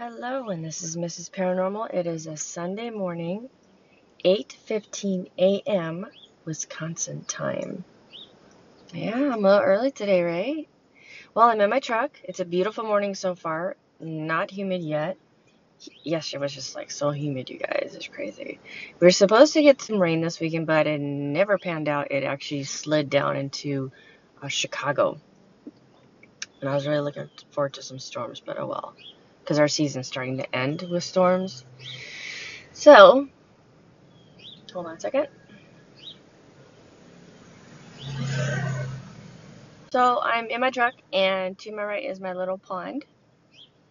Hello, and this is Mrs. Paranormal. It is a Sunday morning, 8:15 a.m. Wisconsin time. Yeah, I'm a little early today, right? Well, I'm in my truck. It's a beautiful morning so far. Not humid yet. Yes, it was just like so humid, you guys. It's crazy. We were supposed to get some rain this weekend, but it never panned out. It actually slid down into uh, Chicago. And I was really looking forward to some storms, but oh well. Because our season's starting to end with storms. So, hold on a second. So, I'm in my truck, and to my right is my little pond.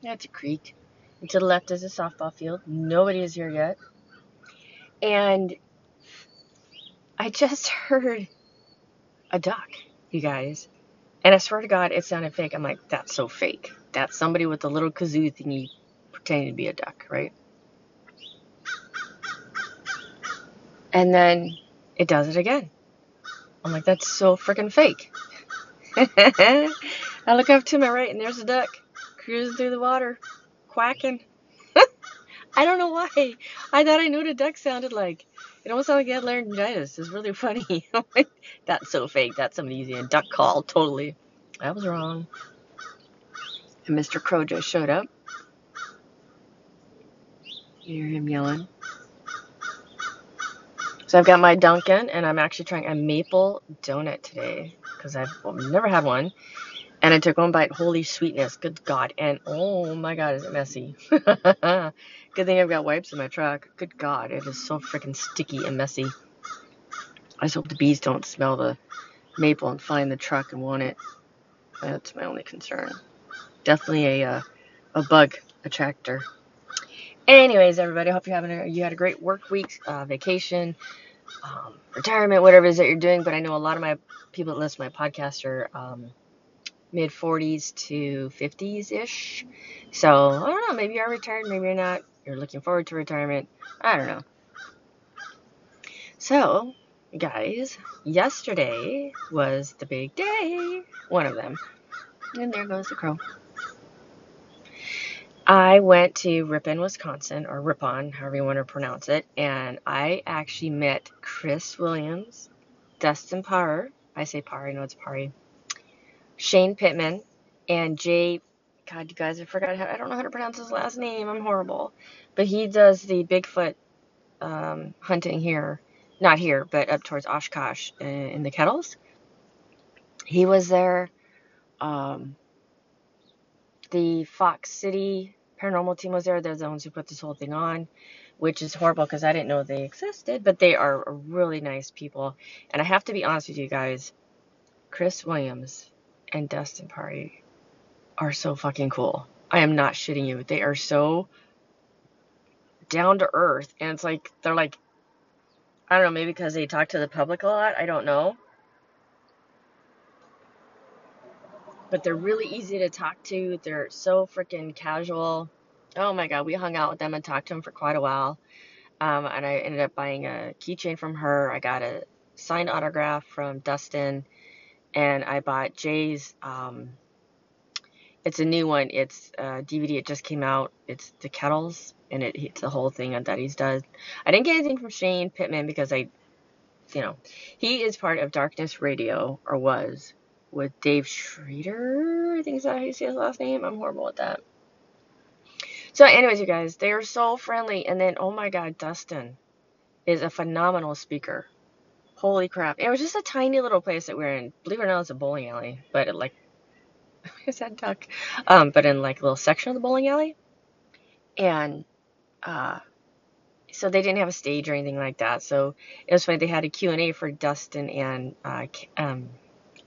That's a creek. And to the left is a softball field. Nobody is here yet. And I just heard a duck, you guys. And I swear to God, it sounded fake. I'm like, that's so fake. That's somebody with a little kazoo thingy pretending to be a duck, right? And then it does it again. I'm like, that's so freaking fake. I look up to my right and there's a duck cruising through the water, quacking. I don't know why. I thought I knew what a duck sounded like. It almost sounded like it had laryngitis. It's really funny. That's so fake. That's somebody using a duck call. Totally. I was wrong. And Mr. Crow just showed up. You hear him yelling. So I've got my Dunkin', and I'm actually trying a maple donut today because I've well, never had one. And I took one bite. Holy sweetness. Good God. And oh my God, is it messy. Good thing I've got wipes in my truck. Good God, it is so freaking sticky and messy. I just hope the bees don't smell the maple and find the truck and want it. That's my only concern. Definitely a uh, a bug attractor. Anyways, everybody, hope you're having a, you had a great work week, uh, vacation, um, retirement, whatever it is that you're doing. But I know a lot of my people that listen to my podcast are um, mid 40s to 50s ish. So I don't know. Maybe you're retired, maybe you're not. You're looking forward to retirement. I don't know. So, guys, yesterday was the big day. One of them. And there goes the crow. I went to Ripon, Wisconsin, or Ripon, however you want to pronounce it, and I actually met Kris Williams, Dustin Parr. I say Parr, I know it's Parry. Shane Pittman, and Jay. God, you guys, I forgot. How, I don't know how to pronounce his last name. I'm horrible. But he does the Bigfoot um, hunting here. Not here, but up towards Oshkosh in, in the Kettles. He was there. Um, the Fox City paranormal team was there. They're the ones who put this whole thing on, which is horrible because I didn't know they existed, but they are really nice people. And I have to be honest with you guys Kris Williams and Dustin Pari are so fucking cool. I am not shitting you. They are so down to earth. And it's like, they're like, I don't know, maybe because they talk to the public a lot. I don't know. But they're really easy to talk to. They're so freaking casual. Oh my God, we hung out with them and talked to them for quite a while. Um, and I ended up buying a keychain from her. I got a signed autograph from Dustin. And I bought Jay's. Um, it's a new one. It's a DVD. It just came out. It's the Kettles, and it, it's the whole thing that he's done. I didn't get anything from Shane Pittman because I, you know, he is part of Darkness Radio or was with Dave Schrader. I think is that how you say his last name. I'm horrible at that. So, anyways, you guys, they are so friendly. And then, oh my God, Dustin is a phenomenal speaker. Holy crap. It was just a tiny little place that we are in. Believe it or not, it's a bowling alley. But it like, I said duck. Um, but in like a little section of the bowling alley. And, uh, so they didn't have a stage or anything like that. So it was funny. They had a Q&A for Dustin and, uh, um,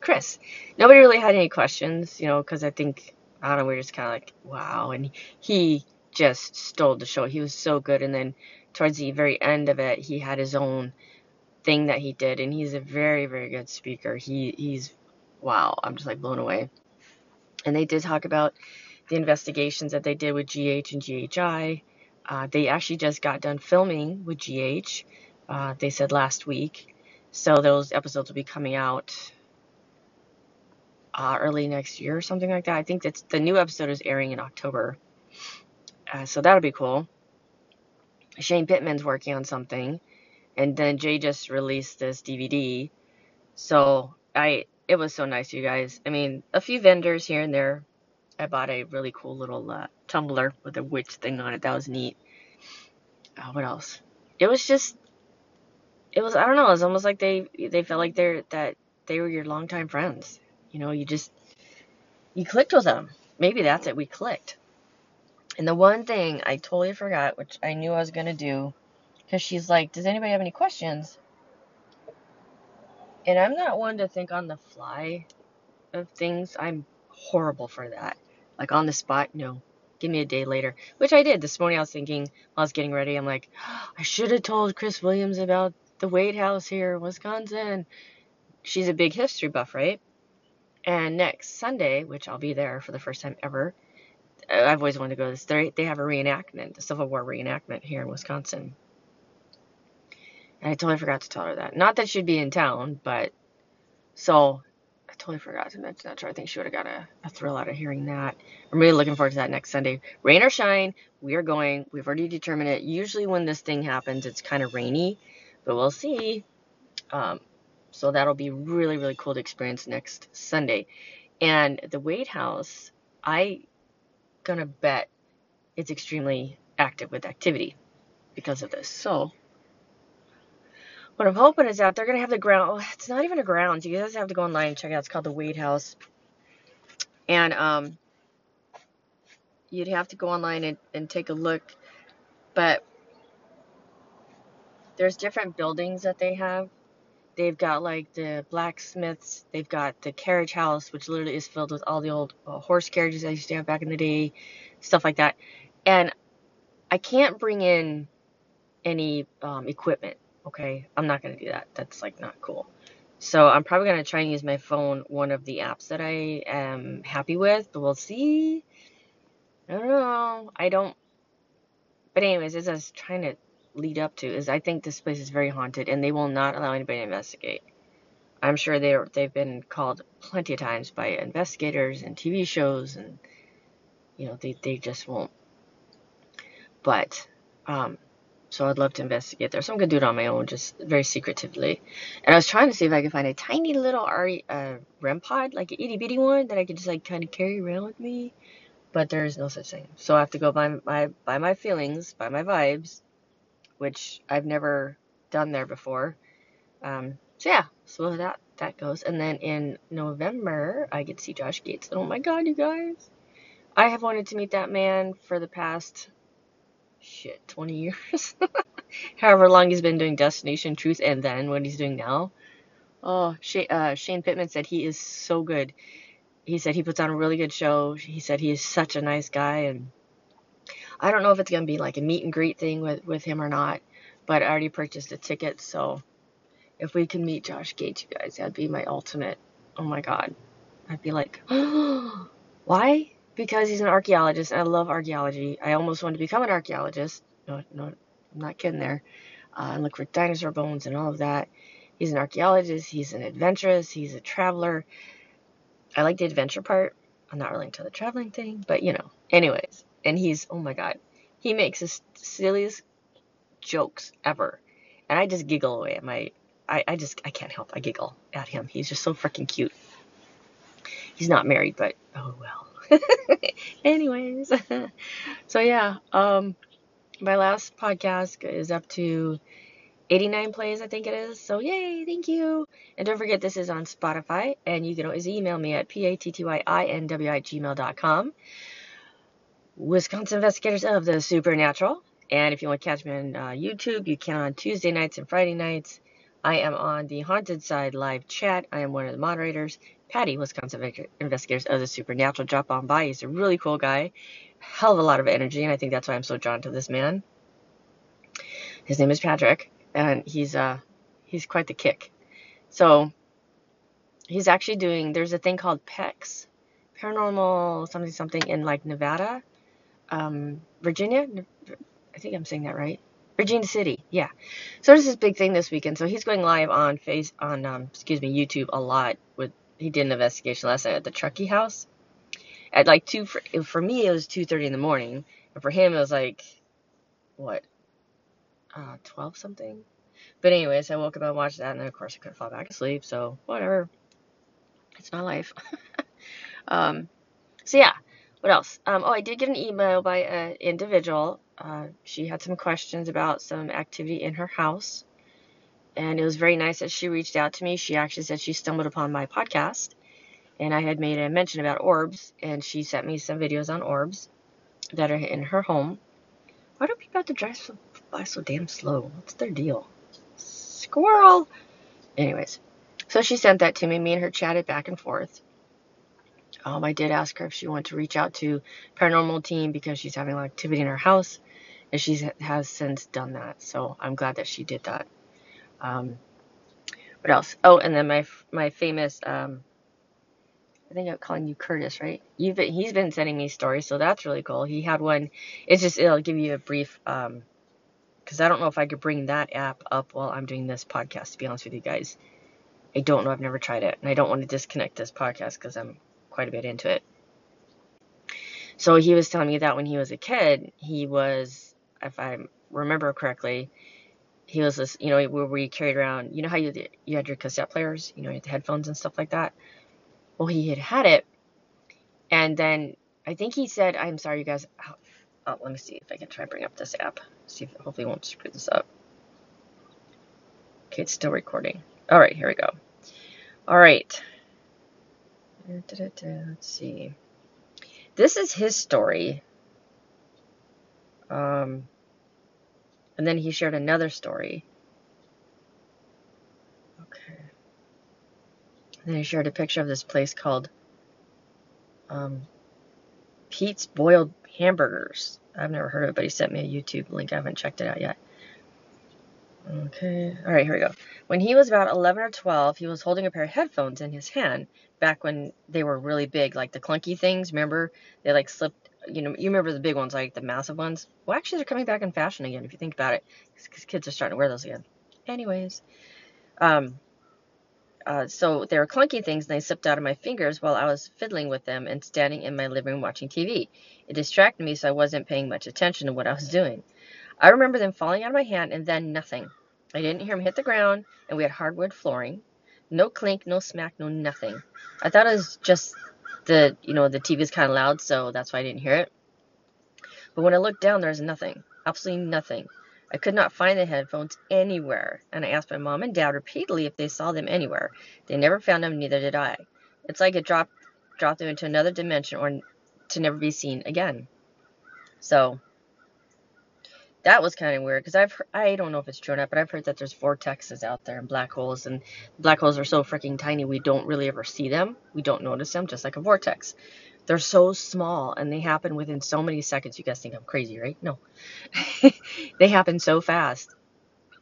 Chris. Nobody really had any questions, you know, because I think, I don't know, we are just kind of like, wow. And he just stole the show. He was so good. And then towards the very end of it, he had his own thing that he did, and he's a very, very good speaker. He he's wow, I'm just like blown away. And they did talk about the investigations that they did with GH and GHI. Uh, they actually just got done filming with GH. Uh, they said last week, so those episodes will be coming out uh, early next year or something like that. I think that's the new episode is airing in October. Uh, so that'll be cool. Shane Pittman's working on something, and then Jay just released this DVD. So I, it was so nice, you guys. I mean, a few vendors here and there. I bought a really cool little uh, tumbler with a witch thing on it. That was neat. Uh, what else? It was just, it was. I don't know. It was almost like they they felt like they're that they were your longtime friends. You know, you just you clicked with them. Maybe that's it. We clicked. And the one thing I totally forgot, which I knew I was gonna do, because she's like, "Does anybody have any questions?" And I'm not one to think on the fly of things. I'm horrible for that. Like on the spot, no. Give me a day later, which I did this morning. I was thinking, while I was getting ready, I'm like, I should have told Kris Williams about the Wade House here in Wisconsin. She's a big history buff, right? And next Sunday, which I'll be there for the first time ever, uh, I've always wanted to go to this. They they have a reenactment, a Civil War reenactment here in Wisconsin. And I totally forgot to tell her that. Not that she'd be in town, but so I totally forgot to mention that to her. I think she would have got a, a thrill out of hearing that. I'm really looking forward to that next Sunday. Rain or shine, we are going. We've already determined it. Usually when this thing happens, it's kind of rainy, but we'll see. Um, so that'll be really, really cool to experience next Sunday. And the Wade House, I gonna bet it's extremely active with activity because of this. So what I'm hoping is that they're gonna have the ground. It's not even a grounds. You guys have to go online and check it out. It's called the Wade House, and um, you'd have to go online and, and take a look. But there's different buildings that they have They've got like the blacksmiths. They've got the carriage house, which literally is filled with all the old uh, horse carriages I used to have back in the day, stuff like that. And I can't bring in any um, equipment. Okay, I'm not gonna do that. That's like not cool. So I'm probably gonna try and use my phone, one of the apps that I am happy with, but we'll see. I don't know. I don't. But anyways, as I was trying to lead up to is I think this place is very haunted and they will not allow anybody to investigate. I'm sure they are, they've been called plenty of times by investigators and TV shows and you know they, they just won't. But um, so I'd love to investigate there. So I'm gonna do it on my own, just very secretively. And I was trying to see if I could find a tiny little RE, uh, REM pod, like an itty bitty one that I could just like kind of carry around with me. But there is no such thing. So I have to go by my by my feelings, by my vibes, which I've never done there before. Um, so yeah, so that that goes. And then in November, I get to see Josh Gates. Oh my God, you guys! I have wanted to meet that man for the past shit 20 years, however long he's been doing Destination Truth, and then what he's doing now. Oh, Shane, uh, Shane Pittman said he is so good. He said he puts on a really good show. He said he is such a nice guy and I don't know if it's gonna be like a meet and greet thing with with him or not, but I already purchased a ticket, so if we can meet Josh Gates, you guys, that'd be my ultimate. Oh my god, I'd be like, why? Because he's an archaeologist. And I love archaeology. I almost wanted to become an archaeologist. No, no, I'm not kidding there. Uh, and look for dinosaur bones and all of that. He's an archaeologist. He's an adventurous. He's a traveler. I like the adventure part. I'm not really into the traveling thing, but you know. Anyways, and he's oh my god, he makes the silliest jokes ever, and I just giggle away at my. I, I just I can't help I giggle at him. He's just so freaking cute. He's not married, but oh well. Anyways, so yeah, um, my last podcast is up to 89 plays, I think it is. So yay, thank you. And don't forget this is on Spotify, and you can always email me at p-a-t-t-y-i-n-w-i gmail.com. Wisconsin Investigators of the Supernatural. And if you want to catch me on uh, YouTube, you can on Tuesday nights and Friday nights. I am on the Haunted Side live chat. I am one of the moderators. Patty, Wisconsin Investigators of the Supernatural. Drop on by. He's a really cool guy. Hell of a lot of energy, and I think that's why I'm so drawn to this man. His name is Patrick, and he's uh he's quite the kick. So he's actually doing there's a thing called PEX, paranormal something something in like Nevada um, Virginia. I think I'm saying that right. Virginia City, yeah. So there's this big thing this weekend. So he's going live on face on um, excuse me YouTube a lot. With he did an investigation last night at the Truckee House at like two for, for me it was two thirty in the morning, and for him, it was like, what, uh, 12 something? But anyways, I woke up and watched that, and then of course I couldn't fall back asleep. So whatever, it's my life. um, so yeah, what else? Um, oh, I did get an email by an individual. Uh, she had some questions about some activity in her house, and it was very nice that she reached out to me. She actually said she stumbled upon my podcast, and I had made a mention about orbs, and she sent me some videos on orbs that are in her home. Why do people have to drive so, by so damn slow? What's their deal? Squirrel! Anyways, so she sent that to me. Me and her chatted back and forth. Um, I did ask her if she wanted to reach out to paranormal team because she's having activity in her house, and she has since done that. So I'm glad that she did that. Um, what else? Oh, and then my my famous, um, I think I'm calling you Curtis, right? You've been, he's been sending me stories, so that's really cool. He had one. It's just it'll give you a brief, um, because I don't know if I could bring that app up while I'm doing this podcast. To be honest with you guys, I don't know. I've never tried it, and I don't want to disconnect this podcast because I'm quite a bit into it. So he was telling me that when he was a kid, he was, if I remember correctly, he was this, you know, where we carried around, you know how you you had your cassette players, you know, you had the headphones and stuff like that. Well, he had had it, and then I think he said, "I'm sorry, you guys." Oh, oh, let me see if I can try and bring up this app. See if hopefully won't screw this up. Okay, it's still recording. All right, here we go. All right. Let's see. This is his story. Um, and then he shared another story. Okay. And then he shared a picture of this place called um, Pete's Boiled Hamburgers. I've never heard of it, but he sent me a YouTube link. I haven't checked it out yet. Okay. All right, here we go. When he was about 11 or 12, he was holding a pair of headphones in his hand back when they were really big, like the clunky things. Remember? They like slipped, you know, you remember the big ones, like the massive ones? Well, actually, they're coming back in fashion again, if you think about it, because kids are starting to wear those again. Anyways, um, uh, so they were clunky things, and they slipped out of my fingers while I was fiddling with them and standing in my living room watching TV. It distracted me, so I wasn't paying much attention to what I was doing. I remember them falling out of my hand and then nothing. I didn't hear them hit the ground, and we had hardwood flooring. No clink, no smack, no nothing. I thought it was just the, you know, the TV is kind of loud, so that's why I didn't hear it. But when I looked down, there was nothing. Absolutely nothing. I could not find the headphones anywhere, and I asked my mom and dad repeatedly if they saw them anywhere. They never found them, neither did I. It's like it dropped dropped them into another dimension or to never be seen again. So, that was kind of weird because I've I don't know if it's true or not, but I've heard that there's vortexes out there and black holes, and black holes are so freaking tiny we don't really ever see them. We don't notice them, just like a vortex. They're so small and they happen within so many seconds. You guys think I'm crazy, right? No, they happen so fast.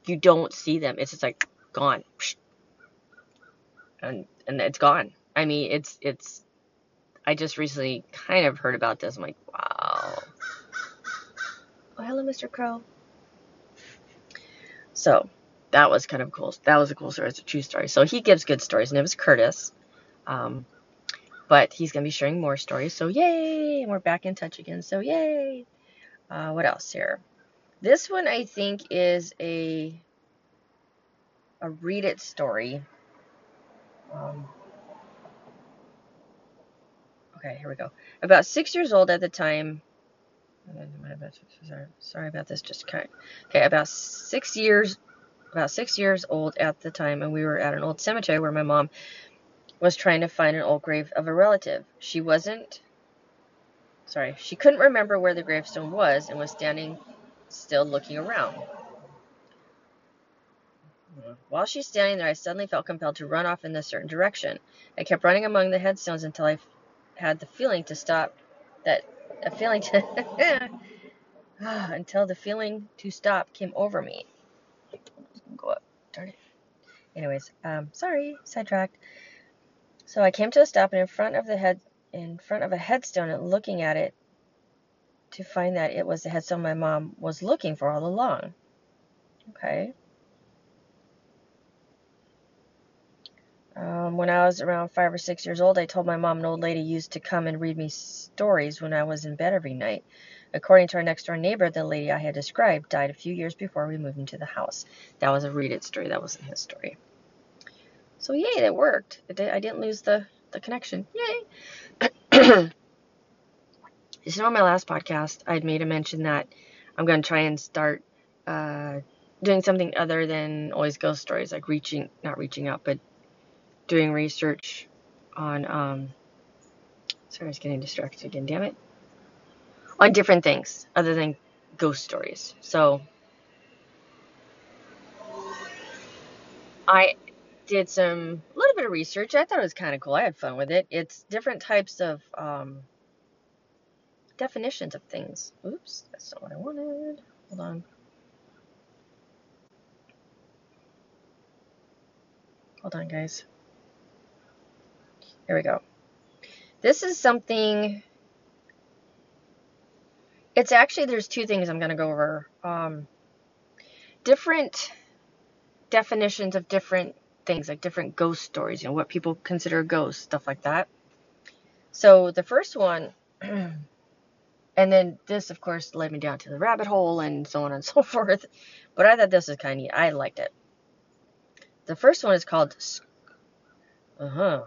You don't see them. It's just like gone, and and it's gone. I mean, it's it's. I just recently kind of heard about this. I'm like, wow Oh, hello, Mr. Crow. So that was kind of cool. That was a cool story. It's a true story. So he gives good stories. His name is Curtis. Um, but he's going to be sharing more stories. So yay! And we're back in touch again. So yay! Uh, what else here? This one I think is a a read it story. Um, okay, here we go. About six years old at the time, Sorry about this. Just okay. Okay, about six years, about six years old at the time, and we were at an old cemetery where my mom was trying to find an old grave of a relative. She wasn't. Sorry, she couldn't remember where the gravestone was and was standing still looking around. While she's standing there, I suddenly felt compelled to run off in a certain direction. I kept running among the headstones until I had the feeling to stop that a feeling to until the feeling to stop came over me. Go up, darn it. Anyways, um, sorry, sidetracked. So I came to a stop, and in front of the head, in front of a headstone, and looking at it to find that it was the headstone my mom was looking for all along. Okay. Um, when I was around five or six years old, I told my mom an old lady used to come and read me stories when I was in bed every night. According to our next door neighbor, the lady I had described died a few years before we moved into the house. That was a read it story. That wasn't his story. So yay, that worked. Did, I didn't lose the, the connection. Yay. you on my last podcast, I'd made a mention that I'm going to try and start uh, doing something other than always ghost stories, like reaching, not reaching out, but doing research on, um, sorry, I was getting distracted again, damn it, on different things other than ghost stories. So I did some, a little bit of research. I thought it was kind of cool. I had fun with it. It's different types of um, definitions of things. Oops, that's not what I wanted. Hold on. Hold on, guys. Here we go. This is something. It's actually there's two things I'm going to go over. Um, different definitions of different things, like different ghost stories. You know what people consider ghosts, stuff like that. So the first one, and then this, of course, led me down to the rabbit hole and so on and so forth. But I thought this was kind of neat. I liked it. The first one is called uh huh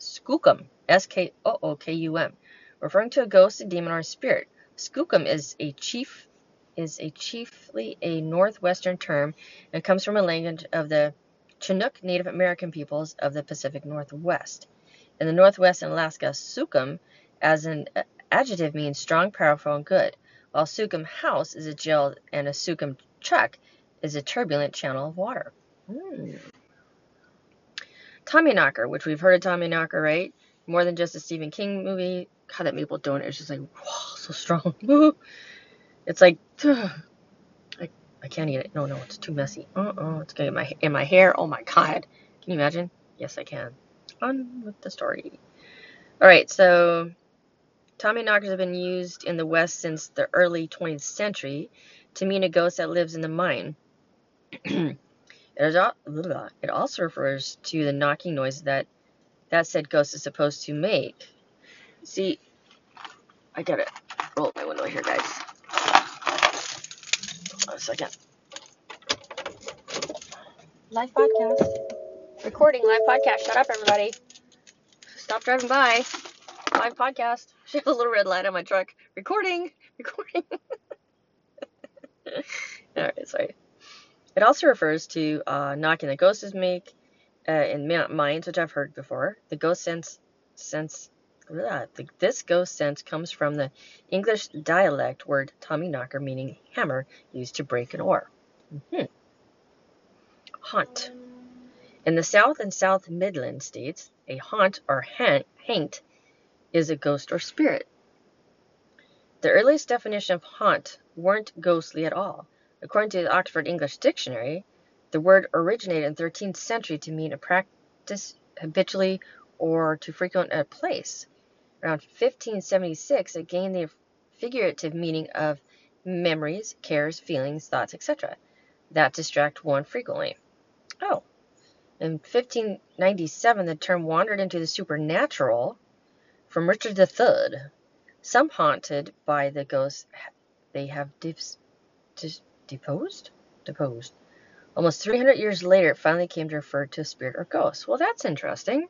skookum, S K O O K U M, referring to a ghost, a demon, or a spirit. Skookum is a chief is a chiefly a northwestern term and comes from a language of the Chinook Native American peoples of the Pacific Northwest. In the Northwest and Alaska, skookum as an adjective means strong, powerful, and good, while skookum house is a jail and a skookum truck is a turbulent channel of water. Hmm. Hmm. Tommyknocker, which we've heard of Tommyknocker, right? More than just a Stephen King movie. God, that maple donut is just like, wow, so strong. it's like, I, I can't eat it. No, no, it's too messy. Uh-uh, it's getting in my, in my hair. Oh my God. Can you imagine? Yes, I can. On with the story. All right, so Tommyknockers have been used in the West since the early 20th century to mean a ghost that lives in the mine. It also refers to the knocking noise that that said ghost is supposed to make. See, I gotta roll my window here, guys. Hold a second. Live podcast. Recording live podcast. Shut up, everybody. Stop driving by. Live podcast. She has a little red light on my truck. Recording. Recording. Alright, sorry. It also refers to uh, knocking the ghosts make uh, in mines, which I've heard before. The ghost sense, sense blah, the, this ghost sense comes from the English dialect word Tommy knocker, meaning hammer used to break an ore. Mm-hmm. Haunt. In the South and South Midland states, a haunt or haint is a ghost or spirit. The earliest definition of haunt weren't ghostly at all. According to the Oxford English Dictionary, the word originated in the 13th century to mean a practice habitually or to frequent a place. Around 1576, it gained the figurative meaning of memories, cares, feelings, thoughts, etc. that distract one frequently. Oh, in 1597, the term wandered into the supernatural from Richard III. Some haunted by the ghosts they have dis- dis- deposed? Deposed. Almost 300 years later, it finally came to refer to a spirit or ghost. Well, that's interesting.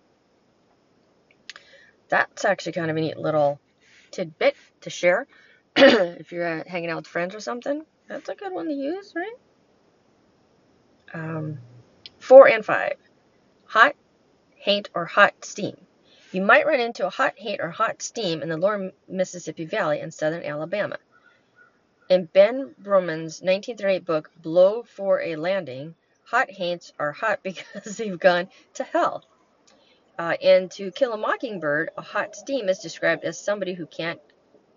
That's actually kind of a neat little tidbit to share if you're uh, hanging out with friends or something. That's a good one to use, right? Um, four and five. Hot, haint, or hot steam. You might run into a hot haint or hot steam in the lower Mississippi Valley in southern Alabama. In Ben Burman's 1938 book Blow for a Landing, hot haints are hot because they've gone to hell. Uh, and to kill a mockingbird, a hot steam is described as somebody who can't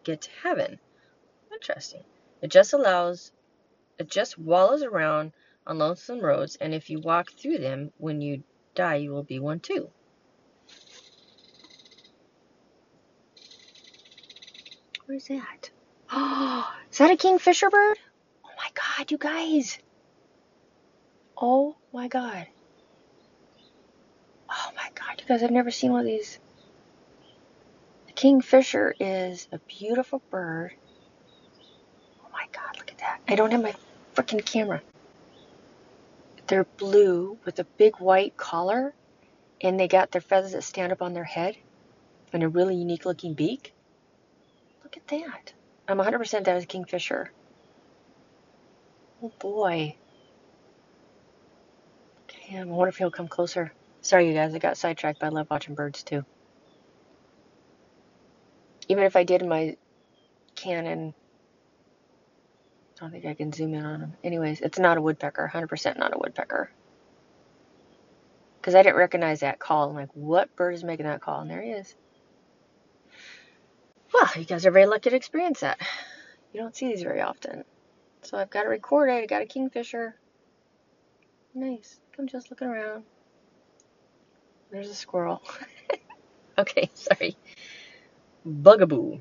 get to heaven. Interesting. It just allows, it just wallows around on lonesome roads, and if you walk through them when you die, you will be one too. Where's that? Oh, is that a kingfisher bird? Oh my god, you guys. Oh my god. Oh my god, You guys, I've never seen one of these. The kingfisher is a beautiful bird. Oh my god, look at that. I don't have my freaking camera. They're blue with a big white collar, and they got their feathers that stand up on their head and a really unique looking beak. Look at that. I'm 100% that was a kingfisher. Oh boy. Okay, I wonder if he'll come closer. Sorry, you guys, I got sidetracked, but I love watching birds too. Even if I did my Canon, I don't think I can zoom in on him. Anyways, it's not a woodpecker, 100% not a woodpecker. Because I didn't recognize that call. I'm like, what bird is making that call? And there he is. Well, you guys are very lucky to experience that. You don't see these very often. So I've got it recorded. I got a kingfisher. Nice. I'm just looking around. There's a squirrel. okay, sorry. Bugaboo.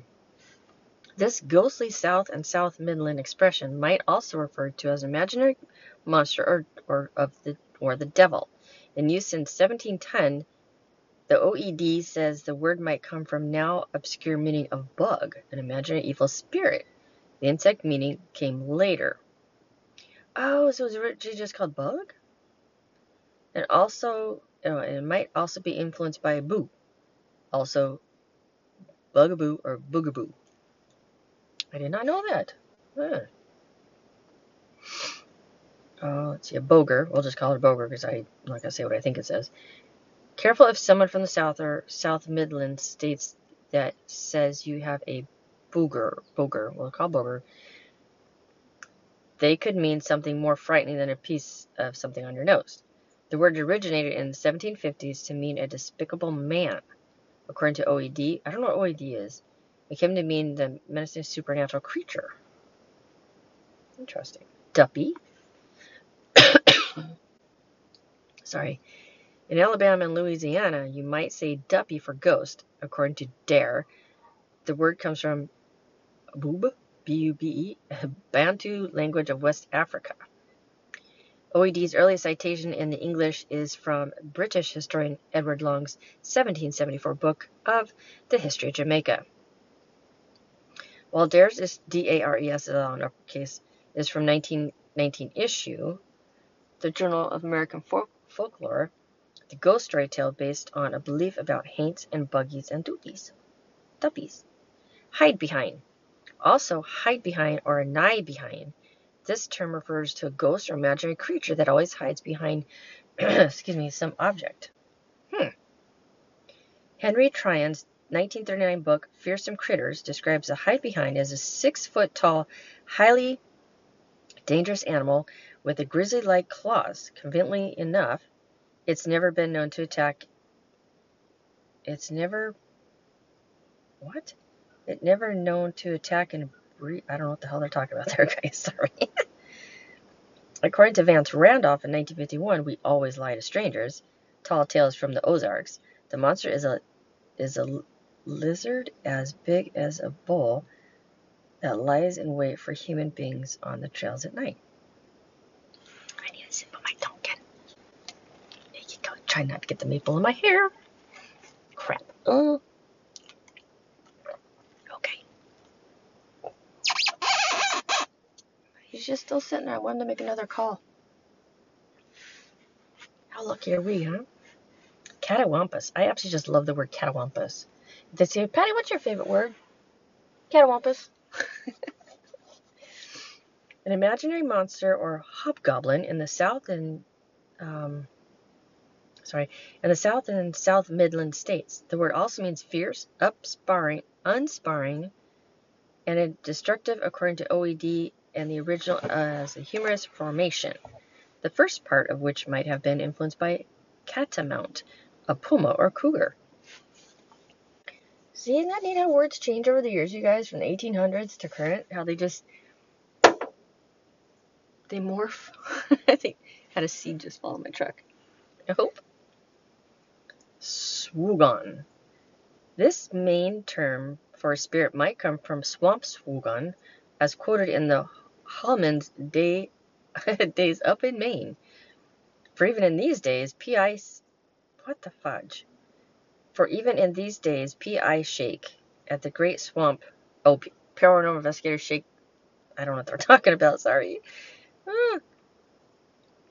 This ghostly South and South Midland expression might also refer to as imaginary monster or, or of the or the devil. In use since 1710, the OED says the word might come from now obscure meaning of bug, an imaginary evil spirit. The insect meaning came later. Oh, so it was originally just called bug? And also, it might also be influenced by a boo. Also, bugaboo or boogaboo. I did not know that. Huh. Oh, let's see, a boger. We'll just call it a boger because I'm not going to say what I think it says. Careful if someone from the South or South Midlands states that says you have a booger, booger, we'll call booger. They could mean something more frightening than a piece of something on your nose. The word originated in the 1750s to mean a despicable man. According to OED, I don't know what OED is. It came to mean the menacing supernatural creature. Interesting. Duppy. Sorry. In Alabama and Louisiana, you might say duppy for ghost, according to Dare. The word comes from boob, B-U-B-E, Bantu language of West Africa. OED's earliest citation in the English is from British historian Edward Long's 1774 book of The History of Jamaica. While Dares is D-A-R-E-S in uppercase is from 1919 issue, the Journal of American Folk- Folklore, the ghost story tale based on a belief about haints and buggies and doopies. Duppies. Hide behind. Also, hide behind or nigh behind this term refers to a ghost or imaginary creature that always hides behind, excuse me, some object. Hmm. Henry Tryon's 1939 book, Fearsome Critters, describes a hide behind as a six foot tall, highly dangerous animal with a grizzly like claws. Conveniently enough, it's never been known to attack. It's never. What? It never known to attack and I don't know what the hell they're talking about there, guys. Sorry. According to Vance Randolph in 1951, we always lie to strangers. Tall Tales from the Ozarks. The monster is a is a lizard as big as a bull that lies in wait for human beings on the trails at night. I need to sip on my pumpkin. There you go. Try not to get the maple in my hair. Crap. Oh. He's just still sitting there. I wanted to make another call. How lucky are we, huh? Catawampus. I absolutely just love the word catawampus. They say, Patty, what's your favorite word? Catawampus. An imaginary monster or hobgoblin in the South and um, sorry, in the South and South Midland states. The word also means fierce, upsparring, unsparring, and destructive, according to OED and the original as a humorous formation, the first part of which might have been influenced by catamount, a puma or cougar. See, isn't that neat how words change over the years, you guys, from the 1800s to current? How they just they morph. I think had a seed just fall in my truck. I hope. Swoogon. This main term for a spirit might come from swamp swoogon, as quoted in the Hallman's day, days up in Maine. For even in these days, PI, what the fudge? For even in these days, PI shake at the Great Swamp. Oh, paranormal investigators shake. I don't know what they're talking about. Sorry. Ah.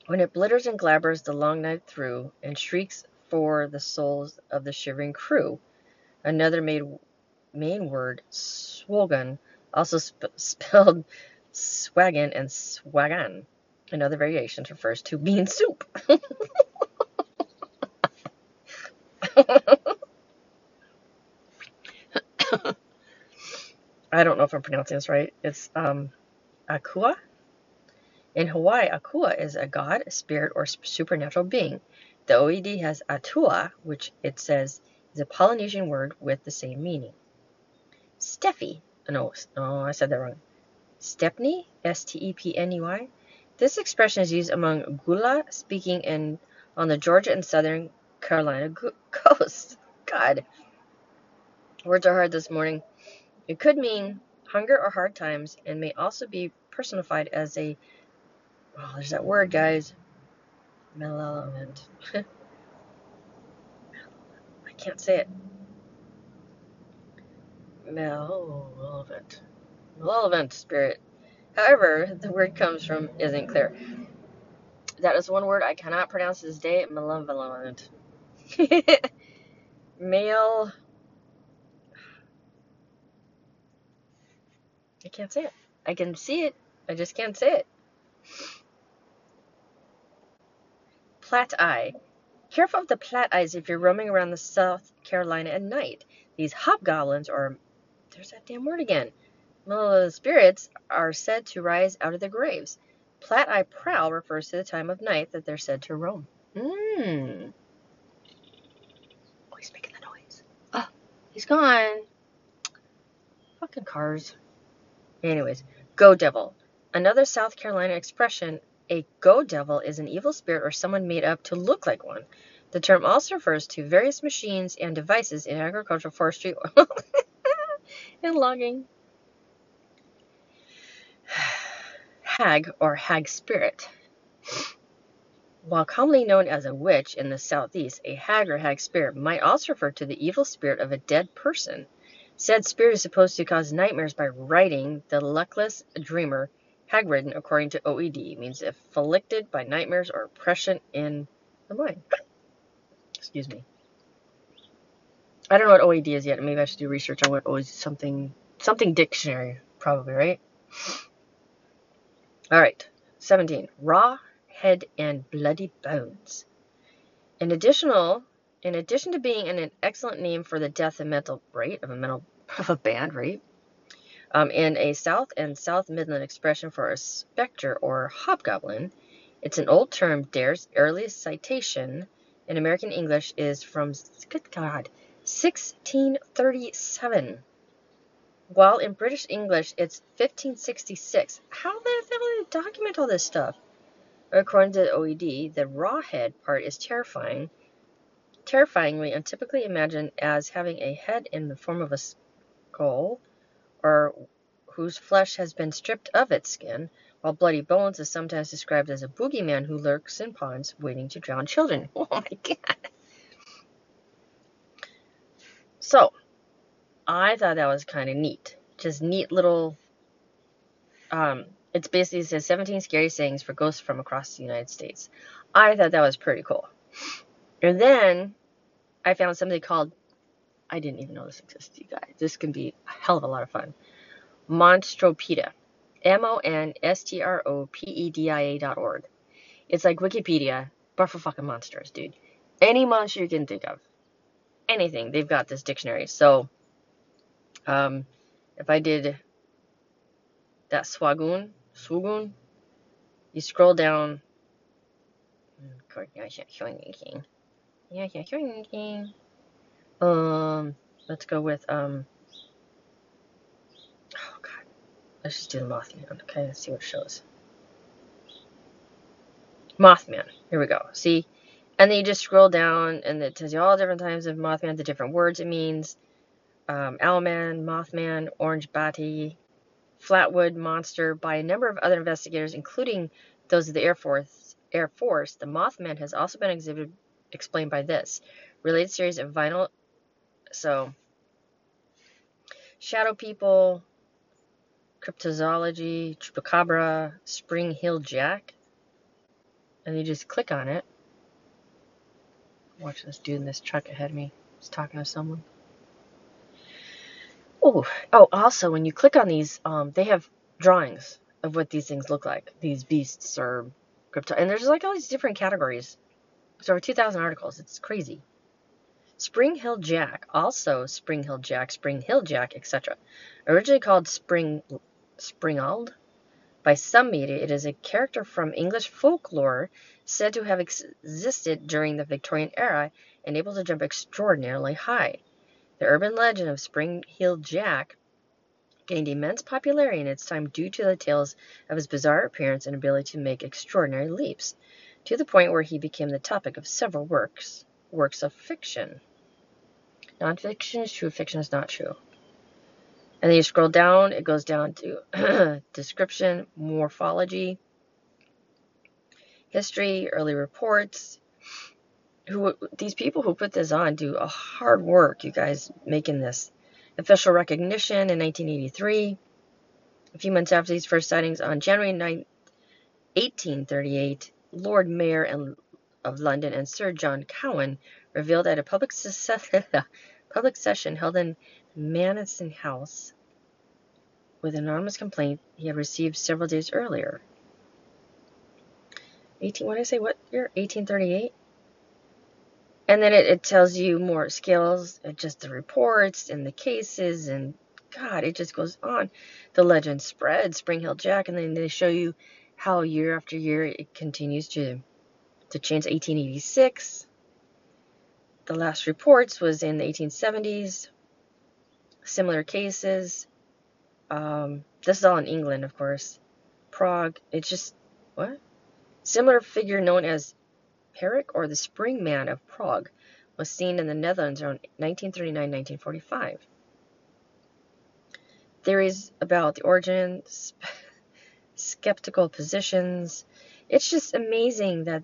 When it blitters and glabbers the long night through, and shrieks for the souls of the shivering crew. Another main, main word, swogan, also sp- spelled swagan and swagan. In other variations, refers to bean soup. I don't know if I'm pronouncing this right. It's um, Akua. In Hawaii, Akua is a god, spirit, or supernatural being. The OED has Atua, which it says is a Polynesian word with the same meaning. Steffi. No, no, I said that wrong. Stepney, S-T-E-P-N-E-Y. This expression is used among Gullah speaking in on the Georgia and Southern Carolina coast. God, words are hard this morning. It could mean hunger or hard times and may also be personified as a, oh, there's that word, guys, malevolent. I can't say it. Malevolent. Malevolent spirit. However, the word comes from isn't clear. That is one word I cannot pronounce this day. Malevolent. Male I can't say it. I can see it. I just can't say it. Plat eye. Careful of the plat eyes if you're roaming around the South Carolina at night. These hobgoblins, or there's that damn word again. Spirits are said to rise out of their graves. Plat eye prowl refers to the time of night that they're said to roam. Mmm. Oh, he's making the noise. Oh, he's gone. Fucking cars. Anyways, go devil. Another South Carolina expression, a go devil is an evil spirit or someone made up to look like one. The term also refers to various machines and devices in agricultural, forestry, and logging. Hag or hag spirit. While commonly known as a witch in the southeast, a hag or hag spirit might also refer to the evil spirit of a dead person. Said spirit is supposed to cause nightmares by writing the luckless dreamer hag-ridden according to OED means afflicted by nightmares or oppression in the mind. Excuse me. I don't know what OED is yet. Maybe I should do research on what OED is something something dictionary probably right. All right, 17. Raw head and bloody bones. In additional in addition to being an excellent name for the death and mental rate of a mental of a band, right? Um, and a South and South Midland expression for a specter or hobgoblin. It's an old term. Dare's earliest citation in American English is from, good God, 1637. While in British English, it's 1566. How the hell did they document all this stuff? According to the OED, the raw head part is terrifying terrifyingly and typically imagined as having a head in the form of a skull whose flesh has been stripped of its skin, while bloody bones is sometimes described as a boogeyman who lurks in ponds waiting to drown children. Oh my god. So, I thought that was kind of neat. Just neat little um it's basically it says 17 scary sayings for ghosts from across the United States. I thought that was pretty cool. And then I found something called, I didn't even know this existed, you guys. This can be a hell of a lot of fun. Monstropedia. M O N S T R O P E D I A dot org. It's like Wikipedia, but for fucking monsters, dude. Any monster you can think of. Anything. They've got this dictionary. So, um, if I did that swagoon, swagoon, you scroll down. Yeah, yeah, Um, let's go with, um, oh god, let's just do the Mothman. Okay, let's see what shows. Mothman, here we go. See, and then you just scroll down and it tells you all different times of Mothman, the different words it means. Um, Owlman, Mothman, Orange Batty, Flatwood Monster, by a number of other investigators, including those of the Air Force. Air Force, the Mothman has also been exhibited explained by this. Related series of vinyl So, shadow people, cryptozoology, chupacabra, Spring Heel Jack, and you just click on it. Watch this dude in this truck ahead of me. He's talking to someone. Oh, oh! Also, when you click on these, um, they have drawings of what these things look like. These beasts or crypto, and there's like all these different categories. There's over 2,000 articles. It's crazy. Spring Heel Jack, also Spring Heel Jack, Spring Heel Jack, etc. Originally called Spring Springald by some media, it is a character from English folklore said to have existed during the Victorian era and able to jump extraordinarily high. The urban legend of Spring-Heeled Jack gained immense popularity in its time due to the tales of his bizarre appearance and ability to make extraordinary leaps, to the point where he became the topic of several works works of fiction. Nonfiction is true, fiction is not true. And then you scroll down, it goes down to description, morphology, history, early reports. Who these people who put this on do a hard work, you guys, making this official recognition in 1983. A few months after these first sightings, on January 9, 1838, Lord Mayor and, of London and Sir John Cowan revealed at a public, public session held in Mansion House with an anonymous complaint he had received several days earlier. 18, what did I say? What year? 1838? And then it, it tells you more skills, uh, just the reports and the cases, and God, it just goes on. The legend spreads, Spring Heel Jack, and then they show you how year after year it continues to to change. 1886, the last reports was in the 1870s. Similar cases. Um, this is all in England, of course. Prague. It's just what? Similar figure known as Pérák or the Spring Man of Prague was seen in the Netherlands around 1939-1945. Theories about the origins, skeptical positions. It's just amazing that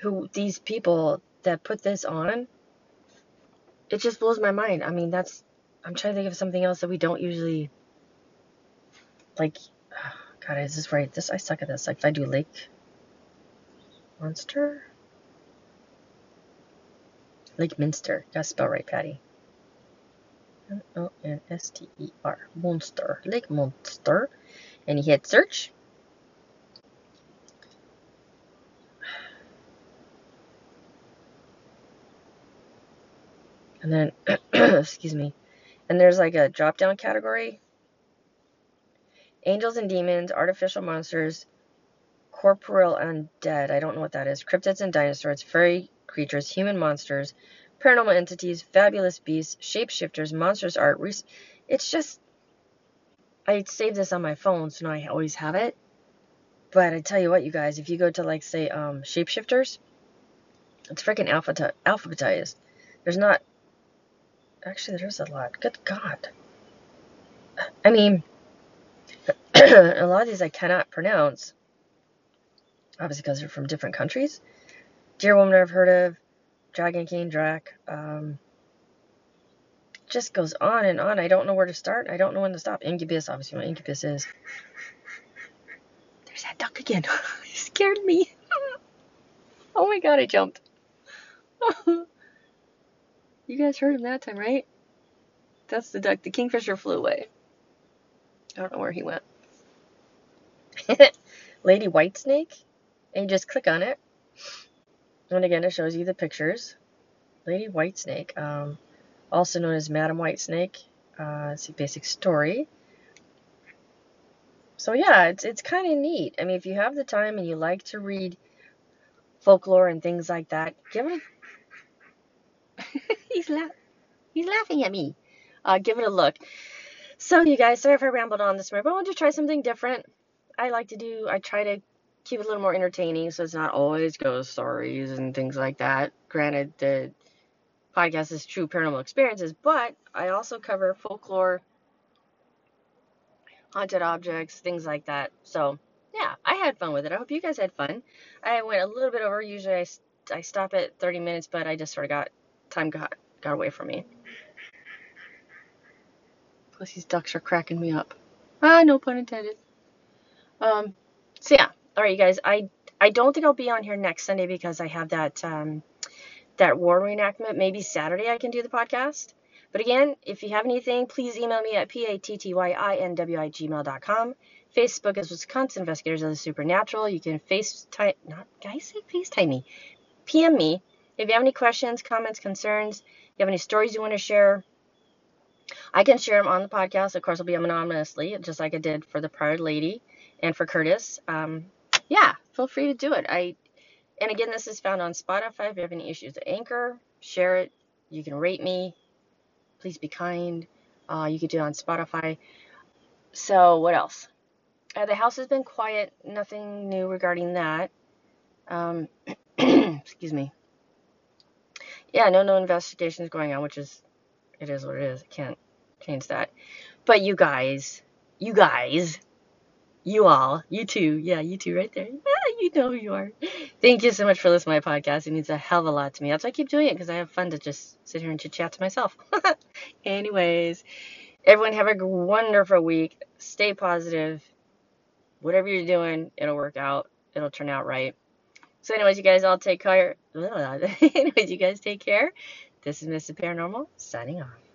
who these people that put this on. It just blows my mind. I mean, that's I'm trying to think of something else that we don't usually like. God, is this right? This I suck at this. Like if I do Lake Monster, Lake Minster. Gotta spell right, Patty. M O N S T E R. Monster. Lake Monster. And you hit search. And then, excuse me, and there's like a drop down category angels and demons, artificial monsters, corporeal undead. I don't know what that is. Cryptids and dinosaurs, furry creatures, human monsters, paranormal entities, fabulous beasts, shapeshifters, monsters art. It's just, I saved this on my phone, so now I always have it. But I tell you what, you guys, if you go to like say um, shapeshifters, it's freaking alphabetized. There's not Actually, there's a lot. Good God. I mean, a lot of these I cannot pronounce. Obviously, because they're from different countries. Deer Woman I've heard of. Dragon King Drac. Um, just goes on and on. I don't know where to start. I don't know when to stop. Incubus, obviously, what Incubus is. There's that duck again. he scared me. oh my god, I jumped. You guys heard him that time, right? That's the duck. The kingfisher flew away. I don't know where he went. Lady Whitesnake. And you just click on it. And again, it shows you the pictures. Lady Whitesnake, um, also known as Madam Whitesnake. Uh, it's a basic story. So yeah, it's it's kind of neat. I mean, if you have the time and you like to read folklore and things like that, give it he's la- he's laughing at me. Uh, give it a look. So you guys, sorry if I rambled on this morning, but I wanted to try something different. I like to do. I try to keep it a little more entertaining, so it's not always ghost stories and things like that. Granted, the podcast is true paranormal experiences, but I also cover folklore, haunted objects, things like that. So yeah, I had fun with it. I hope you guys had fun. I went a little bit over. Usually I, I stop at 30 minutes, but I just sort of got time got got away from me. Plus, these ducks are cracking me up. Ah, no pun intended. Um, so yeah, all right, you guys. I I don't think I'll be on here next Sunday because I have that um that war reenactment. Maybe Saturday I can do the podcast. But again, if you have anything, please email me at p-a-t-t-y-i-n-w-i gmail.com. Facebook is Wisconsin Investigators of the Supernatural. You can FaceTime, not, guys say FaceTime me. PM me. If you have any questions, comments, concerns, you have any stories you want to share, I can share them on the podcast. Of course, I'll be anonymously, just like I did for the prior lady and for Curtis. Um, yeah, feel free to do it. I and again, this is found on Spotify. If you have any issues with Anchor, share it. You can rate me. Please be kind. Uh, you could do it on Spotify. So what else? Uh, the house has been quiet. Nothing new regarding that. Um, excuse me. Yeah, no, no investigations going on, which is, it is what it is. I can't change that. But you guys, you guys, you all, you too, yeah, you too, right there. You know who you are. Thank you so much for listening to my podcast. It means a hell of a lot to me. That's why I keep doing it because I have fun to just sit here and chit chat to myself. Anyways, everyone have a wonderful week. Stay positive. Whatever you're doing, it'll work out. It'll turn out right. So, anyways, you guys all take care. you guys take care. This is Mrs. Paranormal signing off.